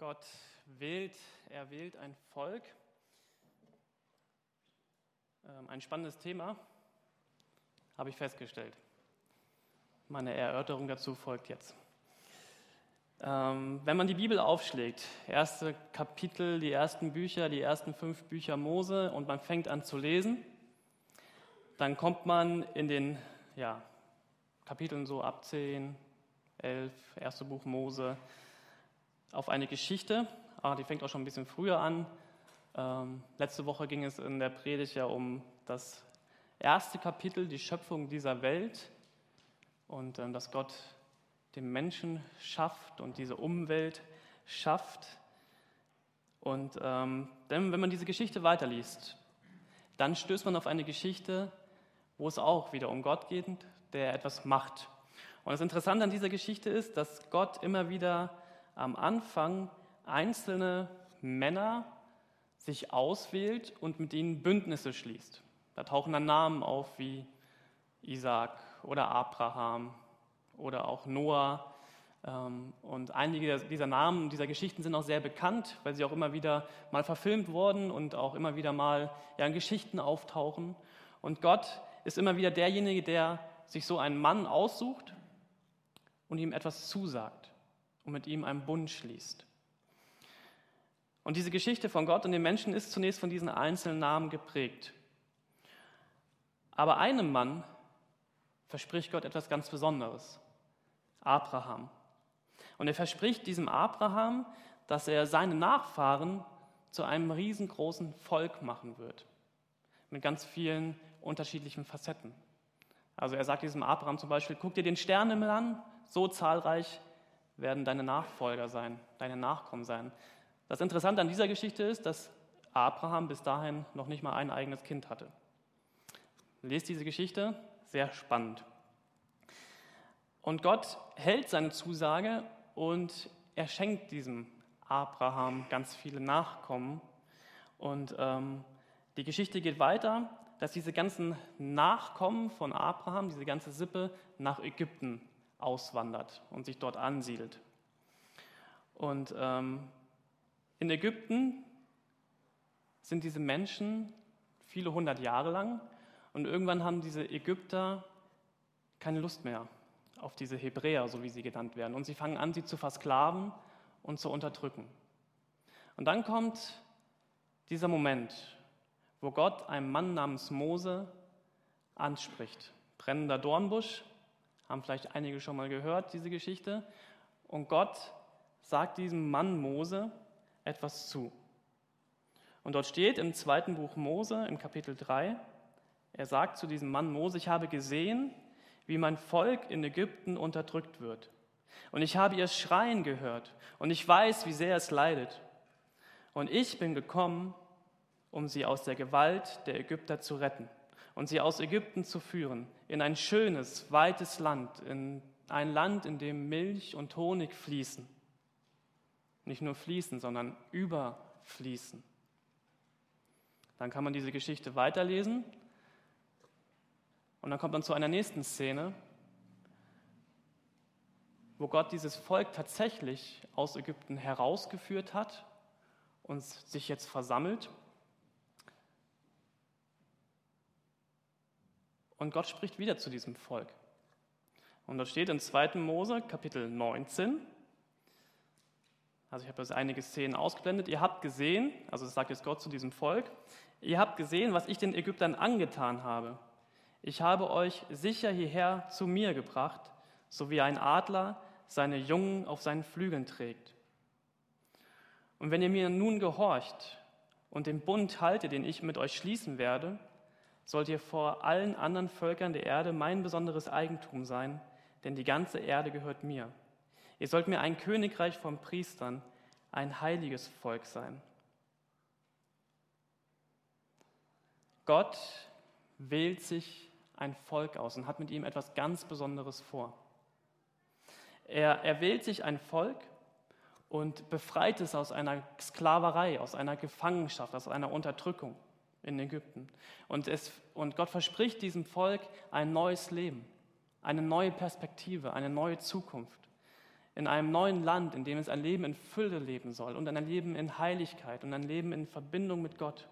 Gott wählt, er wählt ein Volk. Ähm, ein spannendes Thema, habe ich festgestellt. Meine Erörterung dazu folgt jetzt. Ähm, wenn man die Bibel aufschlägt, erste Kapitel, die ersten Bücher, die ersten fünf Bücher Mose und man fängt an zu lesen, dann kommt man in den ja, Kapiteln so ab 10, 11, erste Buch Mose, auf eine Geschichte, ah, die fängt auch schon ein bisschen früher an. Ähm, letzte Woche ging es in der Predigt ja um das erste Kapitel, die Schöpfung dieser Welt und ähm, dass Gott den Menschen schafft und diese Umwelt schafft. Und ähm, denn, wenn man diese Geschichte weiterliest, dann stößt man auf eine Geschichte, wo es auch wieder um Gott geht, der etwas macht. Und das Interessante an dieser Geschichte ist, dass Gott immer wieder am Anfang einzelne Männer sich auswählt und mit ihnen Bündnisse schließt. Da tauchen dann Namen auf wie Isaac oder Abraham oder auch Noah. Ähm, und einige dieser Namen, dieser Geschichten sind auch sehr bekannt, weil sie auch immer wieder mal verfilmt wurden und auch immer wieder mal ja, in Geschichten auftauchen. Und Gott ist immer wieder derjenige, der sich so einen Mann aussucht und ihm etwas zusagt und mit ihm einen Bund schließt. Und diese Geschichte von Gott und den Menschen ist zunächst von diesen einzelnen Namen geprägt. Aber einem Mann verspricht Gott etwas ganz Besonderes, Abraham. Und er verspricht diesem Abraham, dass er seine Nachfahren zu einem riesengroßen Volk machen wird, mit ganz vielen unterschiedlichen Facetten. Also er sagt diesem Abraham zum Beispiel, guck dir den Sternenhimmel an, so zahlreich werden deine Nachfolger sein, deine Nachkommen sein. Das Interessante an dieser Geschichte ist, dass Abraham bis dahin noch nicht mal ein eigenes Kind hatte. Lest diese Geschichte, sehr spannend. Und Gott hält seine Zusage und er schenkt diesem Abraham ganz viele Nachkommen. Und ähm, die Geschichte geht weiter, dass diese ganzen Nachkommen von Abraham, diese ganze Sippe nach Ägypten auswandert und sich dort ansiedelt. Und ähm, in Ägypten sind diese Menschen viele hundert Jahre lang und irgendwann haben diese Ägypter keine Lust mehr auf diese Hebräer, so wie sie genannt werden. Und sie fangen an, sie zu versklaven und zu unterdrücken. Und dann kommt dieser Moment, wo Gott einem Mann namens Mose anspricht. Brennender Dornbusch, haben vielleicht einige schon mal gehört, diese Geschichte. Und Gott sagt diesem Mann Mose etwas zu. Und dort steht im zweiten Buch Mose, im Kapitel 3, er sagt zu diesem Mann Mose, ich habe gesehen, wie mein Volk in Ägypten unterdrückt wird. Und ich habe ihr Schreien gehört und ich weiß, wie sehr es leidet. Und ich bin gekommen, um sie aus der Gewalt der Ägypter zu retten und sie aus Ägypten zu führen in ein schönes, weites Land, in ein Land, in dem Milch und Honig fließen. Nicht nur fließen, sondern überfließen. Dann kann man diese Geschichte weiterlesen und dann kommt man zu einer nächsten Szene, wo Gott dieses Volk tatsächlich aus Ägypten herausgeführt hat und sich jetzt versammelt Und Gott spricht wieder zu diesem Volk. Und da steht in 2. Mose, Kapitel 19, also ich habe jetzt einige Szenen ausgeblendet, ihr habt gesehen, also das sagt jetzt Gott zu diesem Volk, ihr habt gesehen, was ich den Ägyptern angetan habe. Ich habe euch sicher hierher zu mir gebracht, so wie ein Adler seine Jungen auf seinen Flügeln trägt. Und wenn ihr mir nun gehorcht und den Bund haltet, den ich mit euch schließen werde, sollt ihr vor allen anderen Völkern der Erde mein besonderes Eigentum sein, denn die ganze Erde gehört mir. Ihr sollt mir ein Königreich von Priestern, ein heiliges Volk sein. Gott wählt sich ein Volk aus und hat mit ihm etwas ganz Besonderes vor. Er, er wählt sich ein Volk und befreit es aus einer Sklaverei, aus einer Gefangenschaft, aus einer Unterdrückung in Ägypten. Und, es, und Gott verspricht diesem Volk ein neues Leben, eine neue Perspektive, eine neue Zukunft. in einem neuen Land, in dem es ein Leben in Fülle leben soll und ein Leben in Heiligkeit und ein Leben in Verbindung mit Gott.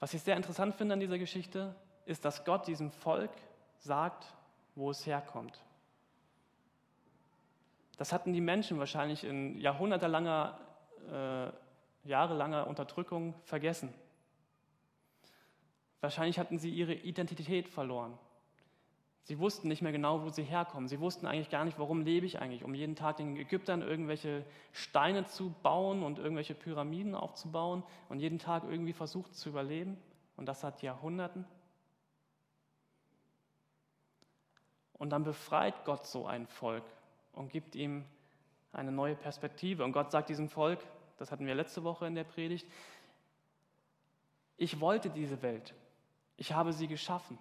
Was ich sehr interessant finde an dieser Geschichte, ist, dass Gott diesem Volk sagt, wo es herkommt. Das hatten die Menschen wahrscheinlich in jahrhundertelanger, äh, jahrelanger Unterdrückung vergessen. Wahrscheinlich hatten sie ihre Identität verloren. Sie wussten nicht mehr genau, wo sie herkommen. Sie wussten eigentlich gar nicht, warum lebe ich eigentlich, um jeden Tag den Ägyptern irgendwelche Steine zu bauen und irgendwelche Pyramiden aufzubauen und jeden Tag irgendwie versucht zu überleben. Und das seit Jahrhunderten. Und dann befreit Gott so ein Volk und gibt ihm eine neue Perspektive. Und Gott sagt diesem Volk, das hatten wir letzte Woche in der Predigt, ich wollte diese Welt. Ich habe sie geschaffen.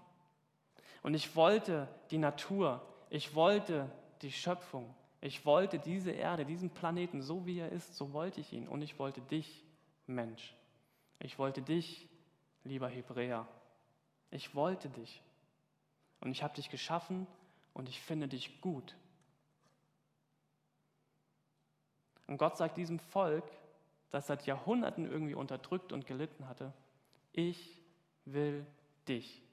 Und ich wollte die Natur. Ich wollte die Schöpfung. Ich wollte diese Erde, diesen Planeten, so wie er ist, so wollte ich ihn. Und ich wollte dich, Mensch. Ich wollte dich, lieber Hebräer. Ich wollte dich. Und ich habe dich geschaffen und ich finde dich gut. Und Gott sagt diesem Volk, das seit Jahrhunderten irgendwie unterdrückt und gelitten hatte, ich will dich.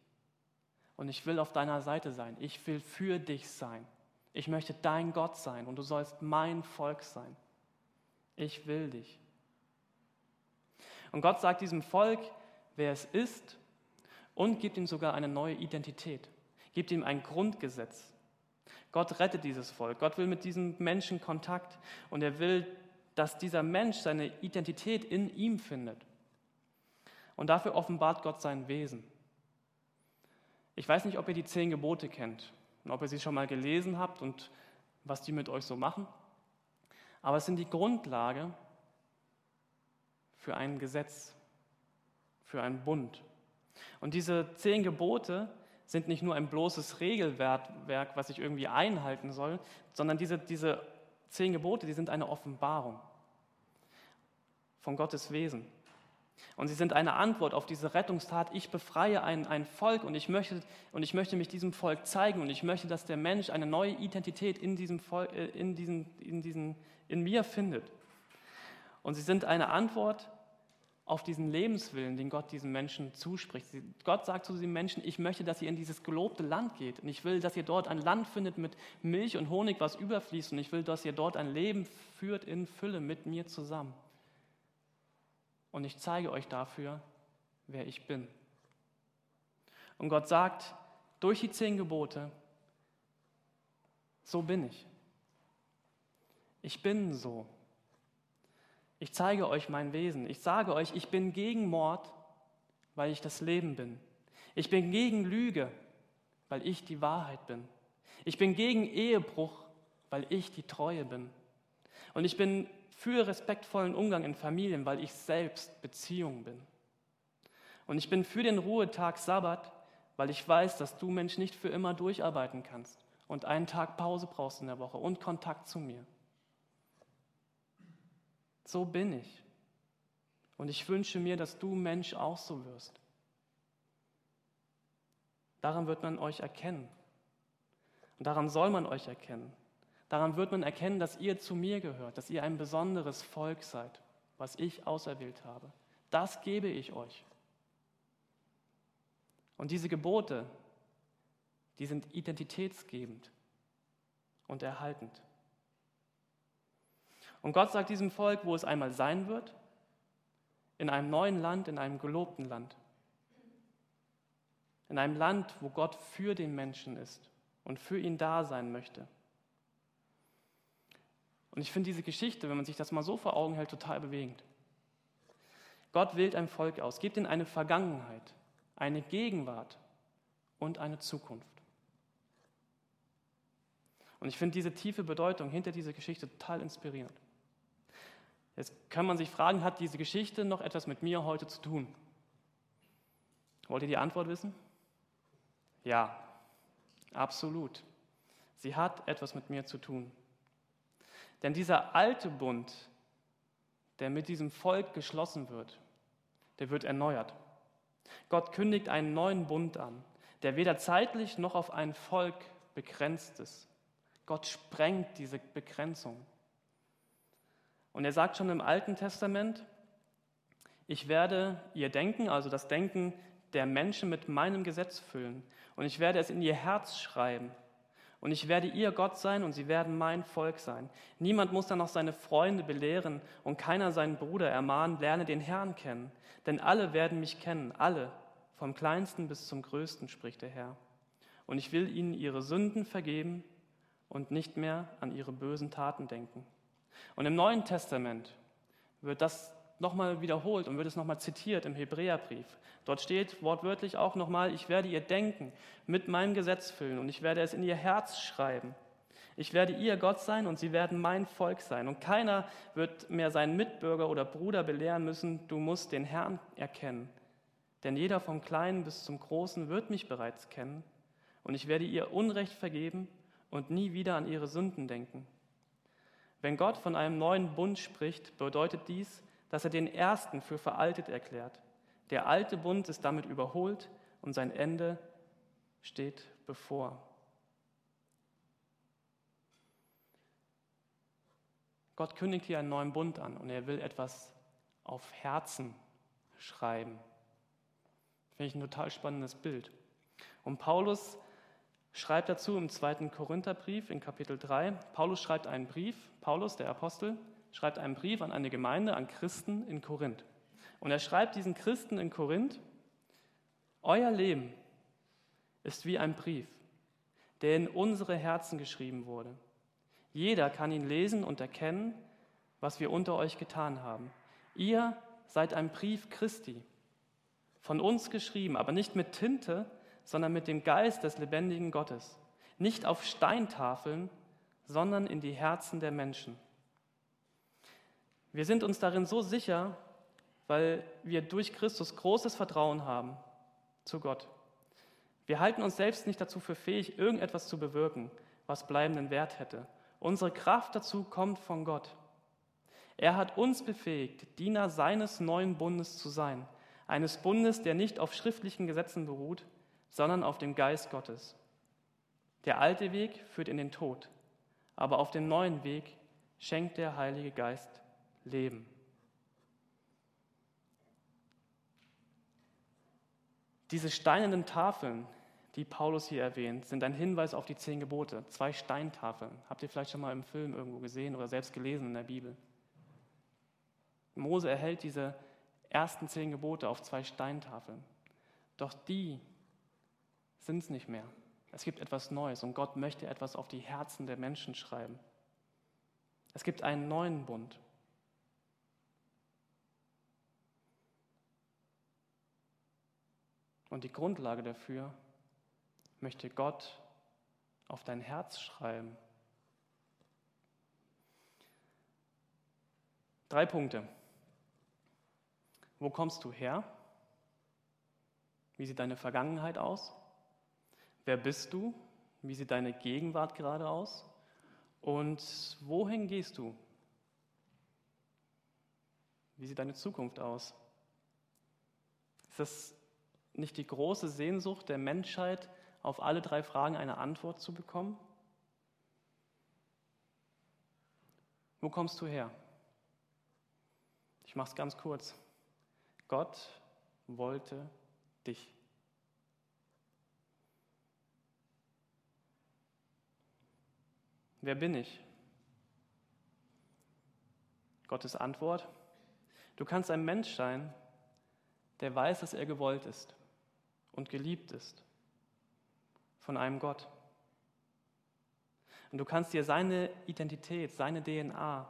Und ich will auf deiner Seite sein. Ich will für dich sein. Ich möchte dein Gott sein und du sollst mein Volk sein. Ich will dich. Und Gott sagt diesem Volk, wer es ist und gibt ihm sogar eine neue Identität, gibt ihm ein Grundgesetz. Gott rettet dieses Volk. Gott will mit diesem Menschen Kontakt und er will, dass dieser Mensch seine Identität in ihm findet. Und dafür offenbart Gott sein Wesen. Ich weiß nicht, ob ihr die zehn Gebote kennt und ob ihr sie schon mal gelesen habt und was die mit euch so machen. Aber es sind die Grundlage für ein Gesetz, für einen Bund. Und diese zehn Gebote sind nicht nur ein bloßes Regelwerk, was ich irgendwie einhalten soll, sondern diese, diese zehn Gebote, die sind eine Offenbarung von Gottes Wesen. Und sie sind eine Antwort auf diese Rettungstat. Ich befreie ein, ein Volk und ich, möchte, und ich möchte mich diesem Volk zeigen und ich möchte, dass der Mensch eine neue Identität in, diesem Volk, äh, in, diesen, in, diesen, in mir findet. Und sie sind eine Antwort auf diesen Lebenswillen, den Gott diesen Menschen zuspricht. Gott sagt zu diesen Menschen, ich möchte, dass ihr in dieses gelobte Land geht. Und ich will, dass ihr dort ein Land findet mit Milch und Honig, was überfließt. Und ich will, dass ihr dort ein Leben führt in Fülle mit mir zusammen. Und ich zeige euch dafür, wer ich bin. Und Gott sagt durch die zehn Gebote, so bin ich. Ich bin so. Ich zeige euch mein Wesen. Ich sage euch, ich bin gegen Mord, weil ich das Leben bin. Ich bin gegen Lüge, weil ich die Wahrheit bin. Ich bin gegen Ehebruch, weil ich die Treue bin. Und ich bin für respektvollen Umgang in Familien, weil ich selbst Beziehung bin. Und ich bin für den Ruhetag Sabbat, weil ich weiß, dass du Mensch nicht für immer durcharbeiten kannst und einen Tag Pause brauchst in der Woche und Kontakt zu mir. So bin ich. Und ich wünsche mir, dass du Mensch auch so wirst. Daran wird man euch erkennen. Und daran soll man euch erkennen. Daran wird man erkennen, dass ihr zu mir gehört, dass ihr ein besonderes Volk seid, was ich auserwählt habe. Das gebe ich euch. Und diese Gebote, die sind identitätsgebend und erhaltend. Und Gott sagt diesem Volk, wo es einmal sein wird, in einem neuen Land, in einem gelobten Land. In einem Land, wo Gott für den Menschen ist und für ihn da sein möchte. Und ich finde diese Geschichte, wenn man sich das mal so vor Augen hält, total bewegend. Gott wählt ein Volk aus, gibt ihnen eine Vergangenheit, eine Gegenwart und eine Zukunft. Und ich finde diese tiefe Bedeutung hinter dieser Geschichte total inspirierend. Jetzt kann man sich fragen, hat diese Geschichte noch etwas mit mir heute zu tun? Wollt ihr die Antwort wissen? Ja, absolut. Sie hat etwas mit mir zu tun. Denn dieser alte Bund, der mit diesem Volk geschlossen wird, der wird erneuert. Gott kündigt einen neuen Bund an, der weder zeitlich noch auf ein Volk Begrenztes. Gott sprengt diese Begrenzung. Und er sagt schon im Alten Testament, ich werde ihr Denken, also das Denken der Menschen mit meinem Gesetz füllen. Und ich werde es in ihr Herz schreiben. Und ich werde ihr Gott sein und sie werden mein Volk sein. Niemand muss dann noch seine Freunde belehren und keiner seinen Bruder ermahnen, lerne den Herrn kennen. Denn alle werden mich kennen, alle, vom kleinsten bis zum größten, spricht der Herr. Und ich will ihnen ihre Sünden vergeben und nicht mehr an ihre bösen Taten denken. Und im Neuen Testament wird das nochmal wiederholt und wird es nochmal zitiert im Hebräerbrief. Dort steht wortwörtlich auch nochmal, ich werde ihr Denken mit meinem Gesetz füllen und ich werde es in ihr Herz schreiben. Ich werde ihr Gott sein und sie werden mein Volk sein. Und keiner wird mehr seinen Mitbürger oder Bruder belehren müssen, du musst den Herrn erkennen. Denn jeder vom Kleinen bis zum Großen wird mich bereits kennen. Und ich werde ihr Unrecht vergeben und nie wieder an ihre Sünden denken. Wenn Gott von einem neuen Bund spricht, bedeutet dies, dass er den ersten für veraltet erklärt. Der alte Bund ist damit überholt und sein Ende steht bevor. Gott kündigt hier einen neuen Bund an und er will etwas auf Herzen schreiben. Finde ich ein total spannendes Bild. Und Paulus schreibt dazu im zweiten Korintherbrief in Kapitel 3, Paulus schreibt einen Brief, Paulus, der Apostel, schreibt einen Brief an eine Gemeinde, an Christen in Korinth. Und er schreibt diesen Christen in Korinth, euer Leben ist wie ein Brief, der in unsere Herzen geschrieben wurde. Jeder kann ihn lesen und erkennen, was wir unter euch getan haben. Ihr seid ein Brief Christi, von uns geschrieben, aber nicht mit Tinte, sondern mit dem Geist des lebendigen Gottes. Nicht auf Steintafeln, sondern in die Herzen der Menschen. Wir sind uns darin so sicher, weil wir durch Christus großes Vertrauen haben zu Gott. Wir halten uns selbst nicht dazu für fähig, irgendetwas zu bewirken, was bleibenden Wert hätte. Unsere Kraft dazu kommt von Gott. Er hat uns befähigt, Diener seines neuen Bundes zu sein, eines Bundes, der nicht auf schriftlichen Gesetzen beruht, sondern auf dem Geist Gottes. Der alte Weg führt in den Tod, aber auf dem neuen Weg schenkt der Heilige Geist Leben. Diese steinernen Tafeln, die Paulus hier erwähnt, sind ein Hinweis auf die zehn Gebote. Zwei Steintafeln. Habt ihr vielleicht schon mal im Film irgendwo gesehen oder selbst gelesen in der Bibel? Mose erhält diese ersten zehn Gebote auf zwei Steintafeln. Doch die sind es nicht mehr. Es gibt etwas Neues und Gott möchte etwas auf die Herzen der Menschen schreiben. Es gibt einen neuen Bund. Und die Grundlage dafür möchte Gott auf dein Herz schreiben. Drei Punkte. Wo kommst du her? Wie sieht deine Vergangenheit aus? Wer bist du? Wie sieht deine Gegenwart gerade aus? Und wohin gehst du? Wie sieht deine Zukunft aus? Ist das nicht die große Sehnsucht der Menschheit, auf alle drei Fragen eine Antwort zu bekommen? Wo kommst du her? Ich mache es ganz kurz. Gott wollte dich. Wer bin ich? Gottes Antwort, du kannst ein Mensch sein, der weiß, dass er gewollt ist und geliebt ist von einem Gott. Und du kannst dir seine Identität, seine DNA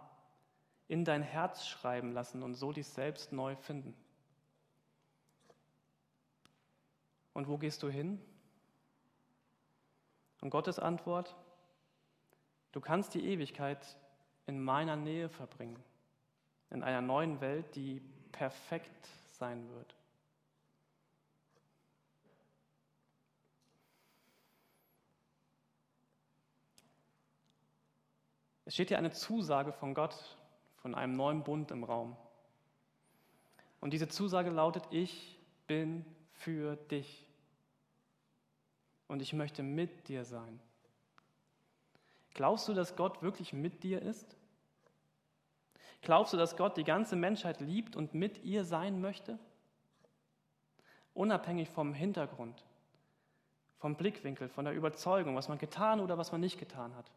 in dein Herz schreiben lassen und so dich selbst neu finden. Und wo gehst du hin? Und Gottes Antwort, Du kannst die Ewigkeit in meiner Nähe verbringen, in einer neuen Welt, die perfekt sein wird. Es steht hier eine Zusage von Gott, von einem neuen Bund im Raum. Und diese Zusage lautet, ich bin für dich. Und ich möchte mit dir sein. Glaubst du, dass Gott wirklich mit dir ist? Glaubst du, dass Gott die ganze Menschheit liebt und mit ihr sein möchte? Unabhängig vom Hintergrund, vom Blickwinkel, von der Überzeugung, was man getan oder was man nicht getan hat.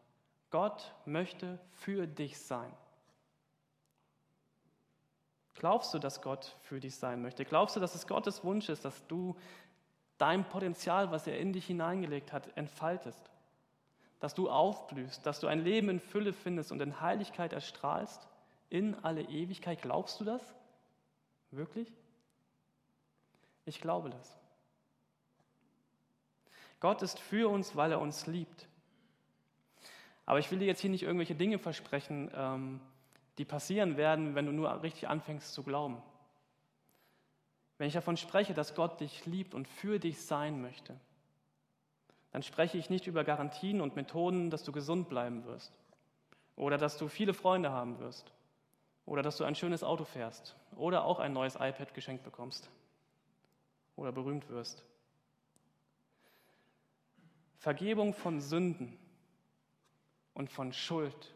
Gott möchte für dich sein. Glaubst du, dass Gott für dich sein möchte? Glaubst du, dass es Gottes Wunsch ist, dass du dein Potenzial, was er in dich hineingelegt hat, entfaltest? Dass du aufblühst, dass du ein Leben in Fülle findest und in Heiligkeit erstrahlst in alle Ewigkeit? Glaubst du das? Wirklich? Ich glaube das. Gott ist für uns, weil er uns liebt. Aber ich will dir jetzt hier nicht irgendwelche Dinge versprechen, ähm, die passieren werden, wenn du nur richtig anfängst zu glauben. Wenn ich davon spreche, dass Gott dich liebt und für dich sein möchte, dann spreche ich nicht über Garantien und Methoden, dass du gesund bleiben wirst oder dass du viele Freunde haben wirst oder dass du ein schönes Auto fährst oder auch ein neues iPad geschenkt bekommst oder berühmt wirst. Vergebung von Sünden und von Schuld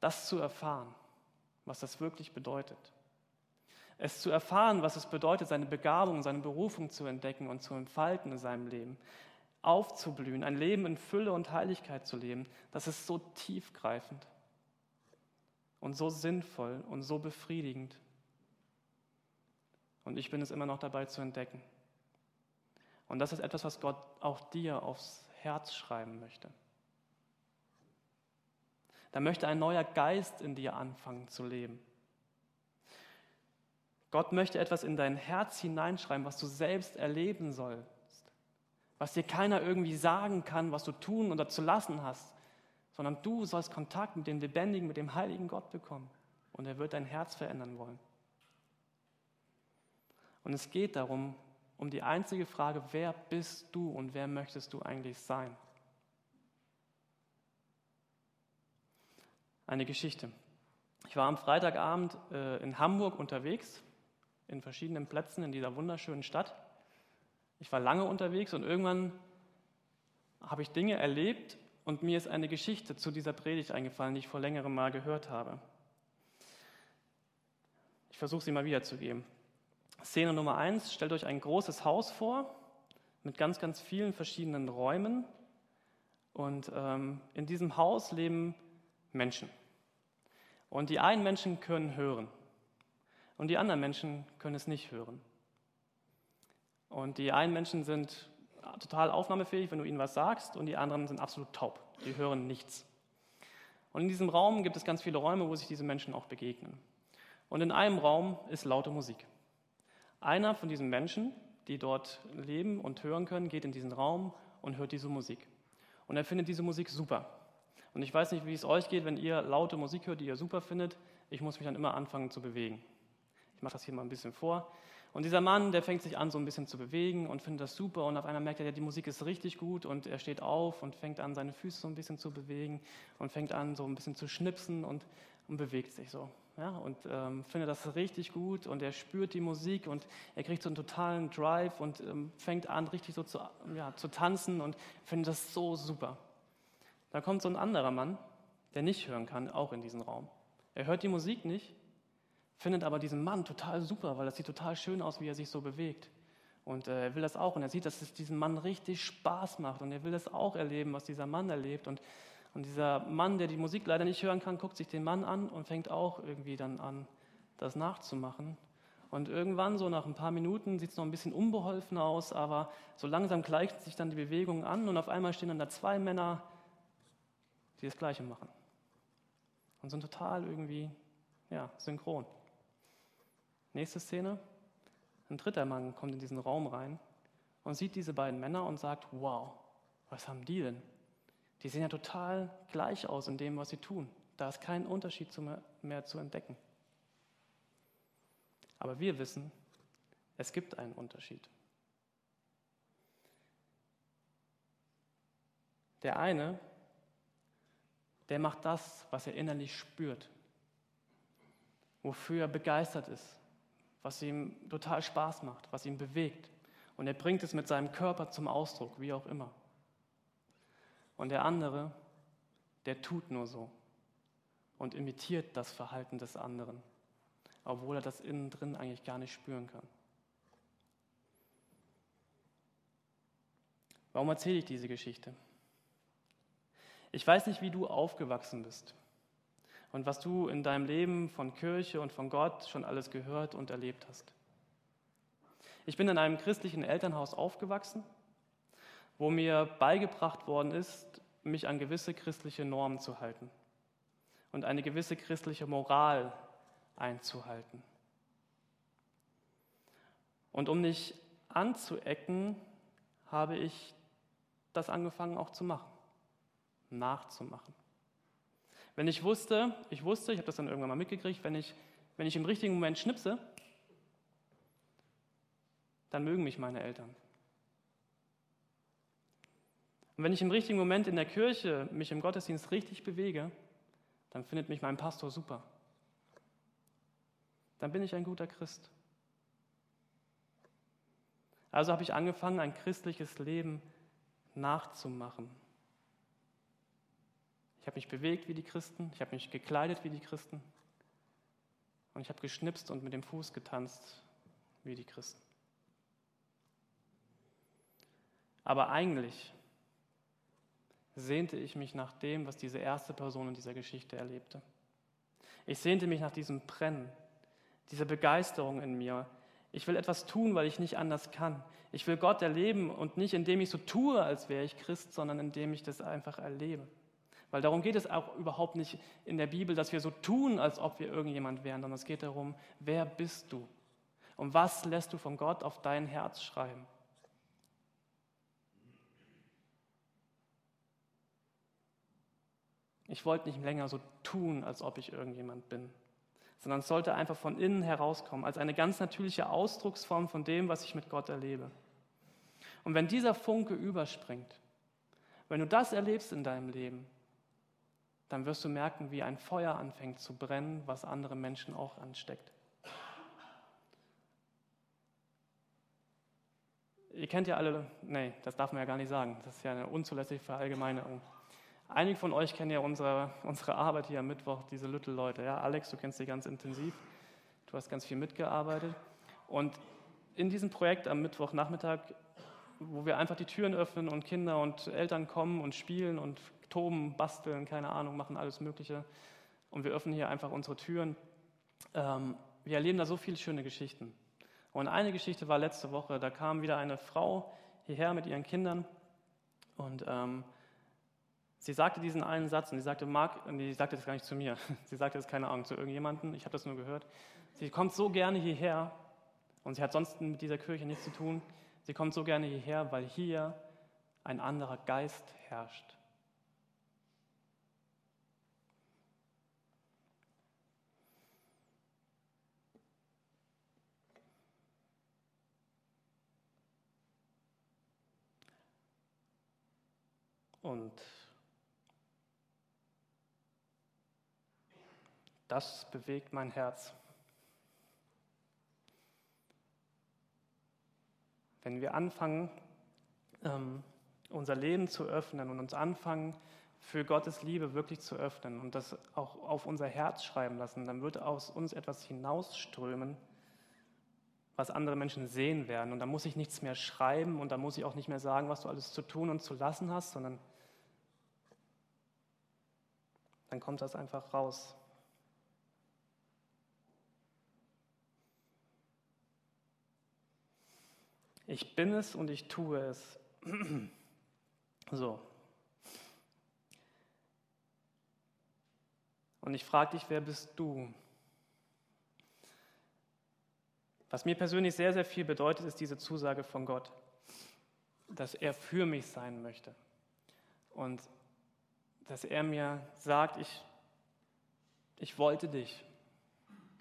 das zu erfahren, was das wirklich bedeutet. Es zu erfahren, was es bedeutet, seine Begabung, seine Berufung zu entdecken und zu entfalten in seinem Leben, aufzublühen, ein Leben in Fülle und Heiligkeit zu leben, das ist so tiefgreifend und so sinnvoll und so befriedigend. Und ich bin es immer noch dabei zu entdecken. Und das ist etwas, was Gott auch dir aufs Herz schreiben möchte. Da möchte ein neuer Geist in dir anfangen zu leben. Gott möchte etwas in dein Herz hineinschreiben, was du selbst erleben sollst, was dir keiner irgendwie sagen kann, was du tun oder zu lassen hast, sondern du sollst Kontakt mit dem lebendigen, mit dem heiligen Gott bekommen und er wird dein Herz verändern wollen. Und es geht darum, um die einzige Frage, wer bist du und wer möchtest du eigentlich sein? eine Geschichte. Ich war am Freitagabend äh, in Hamburg unterwegs, in verschiedenen Plätzen in dieser wunderschönen Stadt. Ich war lange unterwegs und irgendwann habe ich Dinge erlebt und mir ist eine Geschichte zu dieser Predigt eingefallen, die ich vor längerem mal gehört habe. Ich versuche sie mal wiederzugeben. Szene Nummer eins: Stellt euch ein großes Haus vor mit ganz, ganz vielen verschiedenen Räumen. Und ähm, in diesem Haus leben Menschen. Und die einen Menschen können hören und die anderen Menschen können es nicht hören. Und die einen Menschen sind total aufnahmefähig, wenn du ihnen was sagst, und die anderen sind absolut taub. Die hören nichts. Und in diesem Raum gibt es ganz viele Räume, wo sich diese Menschen auch begegnen. Und in einem Raum ist laute Musik. Einer von diesen Menschen, die dort leben und hören können, geht in diesen Raum und hört diese Musik. Und er findet diese Musik super. Und ich weiß nicht, wie es euch geht, wenn ihr laute Musik hört, die ihr super findet. Ich muss mich dann immer anfangen zu bewegen. Ich mache das hier mal ein bisschen vor. Und dieser Mann, der fängt sich an, so ein bisschen zu bewegen und findet das super. Und auf einmal merkt er, ja, die Musik ist richtig gut. Und er steht auf und fängt an, seine Füße so ein bisschen zu bewegen und fängt an, so ein bisschen zu schnipsen und, und bewegt sich so. Ja, und ähm, findet das richtig gut und er spürt die Musik und er kriegt so einen totalen Drive und ähm, fängt an, richtig so zu, ja, zu tanzen und findet das so super. Da kommt so ein anderer Mann, der nicht hören kann, auch in diesen Raum. Er hört die Musik nicht, findet aber diesen Mann total super, weil das sieht total schön aus, wie er sich so bewegt. Und äh, er will das auch und er sieht, dass es diesem Mann richtig Spaß macht und er will das auch erleben, was dieser Mann erlebt. Und, und dieser Mann, der die Musik leider nicht hören kann, guckt sich den Mann an und fängt auch irgendwie dann an, das nachzumachen. Und irgendwann, so nach ein paar Minuten, sieht es noch ein bisschen unbeholfen aus, aber so langsam gleicht sich dann die Bewegung an und auf einmal stehen dann da zwei Männer die das Gleiche machen. Und sind total irgendwie ja, synchron. Nächste Szene. Ein dritter Mann kommt in diesen Raum rein und sieht diese beiden Männer und sagt, wow, was haben die denn? Die sehen ja total gleich aus in dem, was sie tun. Da ist kein Unterschied mehr zu entdecken. Aber wir wissen, es gibt einen Unterschied. Der eine der macht das, was er innerlich spürt, wofür er begeistert ist, was ihm total Spaß macht, was ihn bewegt. und er bringt es mit seinem Körper zum Ausdruck, wie auch immer. Und der andere, der tut nur so und imitiert das Verhalten des anderen, obwohl er das innen drin eigentlich gar nicht spüren kann. Warum erzähle ich diese Geschichte? Ich weiß nicht, wie du aufgewachsen bist und was du in deinem Leben von Kirche und von Gott schon alles gehört und erlebt hast. Ich bin in einem christlichen Elternhaus aufgewachsen, wo mir beigebracht worden ist, mich an gewisse christliche Normen zu halten und eine gewisse christliche Moral einzuhalten. Und um nicht anzuecken, habe ich das angefangen auch zu machen, nachzumachen. Wenn ich wusste, ich wusste, ich habe das dann irgendwann mal mitgekriegt, wenn ich, wenn ich im richtigen Moment schnipse, dann mögen mich meine Eltern. Und wenn ich im richtigen Moment in der Kirche mich im Gottesdienst richtig bewege, dann findet mich mein Pastor super. Dann bin ich ein guter Christ. Also habe ich angefangen, ein christliches Leben nachzumachen. Ich habe mich bewegt wie die Christen, ich habe mich gekleidet wie die Christen und ich habe geschnipst und mit dem Fuß getanzt wie die Christen. Aber eigentlich sehnte ich mich nach dem, was diese erste Person in dieser Geschichte erlebte. Ich sehnte mich nach diesem Brennen, dieser Begeisterung in mir. Ich will etwas tun, weil ich nicht anders kann. Ich will Gott erleben und nicht indem ich so tue, als wäre ich Christ, sondern indem ich das einfach erlebe. Weil darum geht es auch überhaupt nicht in der Bibel, dass wir so tun, als ob wir irgendjemand wären, sondern es geht darum, wer bist du? Und was lässt du von Gott auf dein Herz schreiben? Ich wollte nicht länger so tun, als ob ich irgendjemand bin, sondern es sollte einfach von innen herauskommen, als eine ganz natürliche Ausdrucksform von dem, was ich mit Gott erlebe. Und wenn dieser Funke überspringt, wenn du das erlebst in deinem Leben, dann wirst du merken, wie ein Feuer anfängt zu brennen, was andere Menschen auch ansteckt. Ihr kennt ja alle, nee, das darf man ja gar nicht sagen, das ist ja eine unzulässige Verallgemeinerung. Einige von euch kennen ja unsere, unsere Arbeit hier am Mittwoch, diese Lüttel-Leute. Ja, Alex, du kennst sie ganz intensiv. Du hast ganz viel mitgearbeitet. Und in diesem Projekt am Mittwochnachmittag, wo wir einfach die Türen öffnen und Kinder und Eltern kommen und spielen und toben, basteln, keine Ahnung, machen alles Mögliche. Und wir öffnen hier einfach unsere Türen. Ähm, wir erleben da so viele schöne Geschichten. Und eine Geschichte war letzte Woche, da kam wieder eine Frau hierher mit ihren Kindern und ähm, Sie sagte diesen einen Satz und sie sagte, Mark, nee, sie sagte das gar nicht zu mir, sie sagte das keine Ahnung zu irgendjemandem, ich habe das nur gehört. Sie kommt so gerne hierher und sie hat sonst mit dieser Kirche nichts zu tun. Sie kommt so gerne hierher, weil hier ein anderer Geist herrscht. Und Das bewegt mein Herz. Wenn wir anfangen, ähm, unser Leben zu öffnen und uns anfangen, für Gottes Liebe wirklich zu öffnen und das auch auf unser Herz schreiben lassen, dann wird aus uns etwas hinausströmen, was andere Menschen sehen werden. Und da muss ich nichts mehr schreiben und da muss ich auch nicht mehr sagen, was du alles zu tun und zu lassen hast, sondern dann kommt das einfach raus. Ich bin es und ich tue es. so. Und ich frage dich, wer bist du? Was mir persönlich sehr, sehr viel bedeutet, ist diese Zusage von Gott, dass er für mich sein möchte. Und dass er mir sagt, ich, ich wollte dich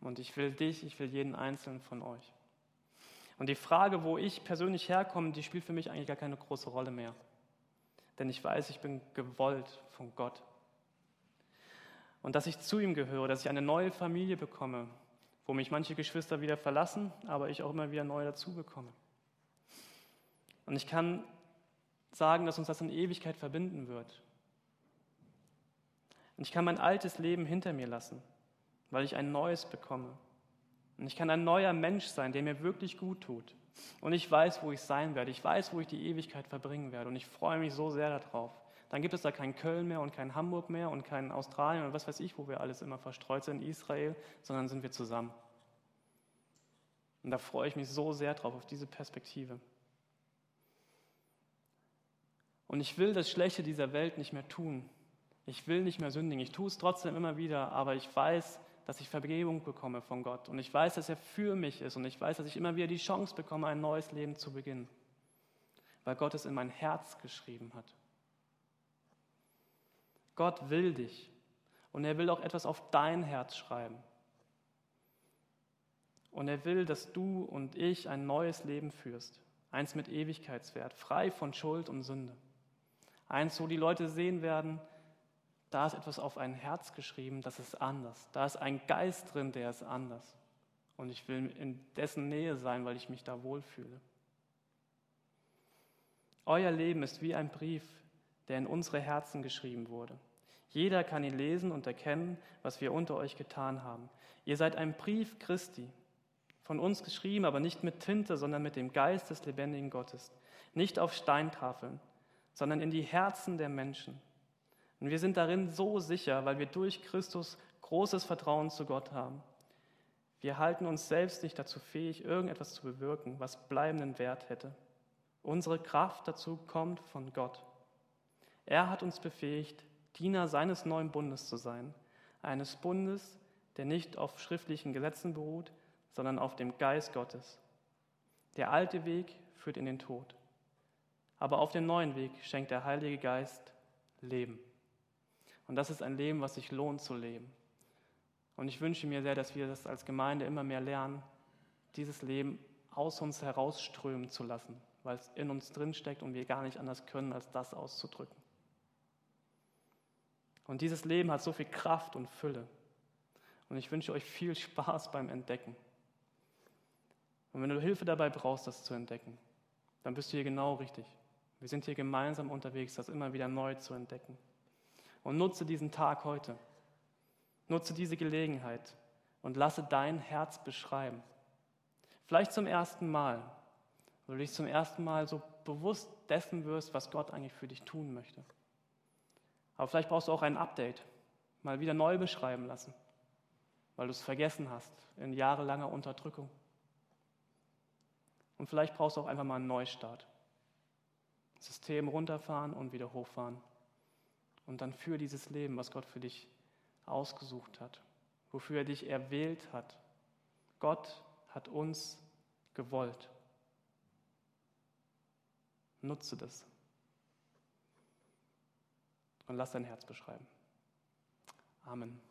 und ich will dich, ich will jeden einzelnen von euch. Und die Frage, wo ich persönlich herkomme, die spielt für mich eigentlich gar keine große Rolle mehr. Denn ich weiß, ich bin gewollt von Gott. Und dass ich zu ihm gehöre, dass ich eine neue Familie bekomme, wo mich manche Geschwister wieder verlassen, aber ich auch immer wieder neu dazu bekomme. Und ich kann sagen, dass uns das in Ewigkeit verbinden wird. Und ich kann mein altes Leben hinter mir lassen, weil ich ein neues bekomme. Und ich kann ein neuer Mensch sein, der mir wirklich gut tut. Und ich weiß, wo ich sein werde. Ich weiß, wo ich die Ewigkeit verbringen werde. Und ich freue mich so sehr darauf. Dann gibt es da kein Köln mehr und kein Hamburg mehr und kein Australien und was weiß ich, wo wir alles immer verstreut sind, Israel, sondern sind wir zusammen. Und da freue ich mich so sehr drauf, auf diese Perspektive. Und ich will das Schlechte dieser Welt nicht mehr tun. Ich will nicht mehr sündigen. Ich tue es trotzdem immer wieder, aber ich weiß, dass ich Vergebung bekomme von Gott. Und ich weiß, dass er für mich ist. Und ich weiß, dass ich immer wieder die Chance bekomme, ein neues Leben zu beginnen. Weil Gott es in mein Herz geschrieben hat. Gott will dich. Und er will auch etwas auf dein Herz schreiben. Und er will, dass du und ich ein neues Leben führst. Eins mit Ewigkeitswert, frei von Schuld und Sünde. Eins, wo die Leute sehen werden, da ist etwas auf ein Herz geschrieben, das ist anders. Da ist ein Geist drin, der ist anders. Und ich will in dessen Nähe sein, weil ich mich da wohlfühle. Euer Leben ist wie ein Brief, der in unsere Herzen geschrieben wurde. Jeder kann ihn lesen und erkennen, was wir unter euch getan haben. Ihr seid ein Brief Christi, von uns geschrieben, aber nicht mit Tinte, sondern mit dem Geist des lebendigen Gottes. Nicht auf Steintafeln, sondern in die Herzen der Menschen. Und wir sind darin so sicher, weil wir durch Christus großes Vertrauen zu Gott haben. Wir halten uns selbst nicht dazu fähig, irgendetwas zu bewirken, was bleibenden Wert hätte. Unsere Kraft dazu kommt von Gott. Er hat uns befähigt, Diener seines neuen Bundes zu sein, eines Bundes, der nicht auf schriftlichen Gesetzen beruht, sondern auf dem Geist Gottes. Der alte Weg führt in den Tod, aber auf dem neuen Weg schenkt der Heilige Geist Leben. Und das ist ein Leben, was sich lohnt zu leben. Und ich wünsche mir sehr, dass wir das als Gemeinde immer mehr lernen, dieses Leben aus uns herausströmen zu lassen, weil es in uns drinsteckt und wir gar nicht anders können, als das auszudrücken. Und dieses Leben hat so viel Kraft und Fülle. Und ich wünsche euch viel Spaß beim Entdecken. Und wenn du Hilfe dabei brauchst, das zu entdecken, dann bist du hier genau richtig. Wir sind hier gemeinsam unterwegs, das immer wieder neu zu entdecken. Und nutze diesen Tag heute. Nutze diese Gelegenheit und lasse dein Herz beschreiben. Vielleicht zum ersten Mal, wo du dich zum ersten Mal so bewusst dessen wirst, was Gott eigentlich für dich tun möchte. Aber vielleicht brauchst du auch ein Update, mal wieder neu beschreiben lassen, weil du es vergessen hast in jahrelanger Unterdrückung. Und vielleicht brauchst du auch einfach mal einen Neustart. System runterfahren und wieder hochfahren. Und dann für dieses Leben, was Gott für dich ausgesucht hat, wofür er dich erwählt hat. Gott hat uns gewollt. Nutze das. Und lass dein Herz beschreiben. Amen.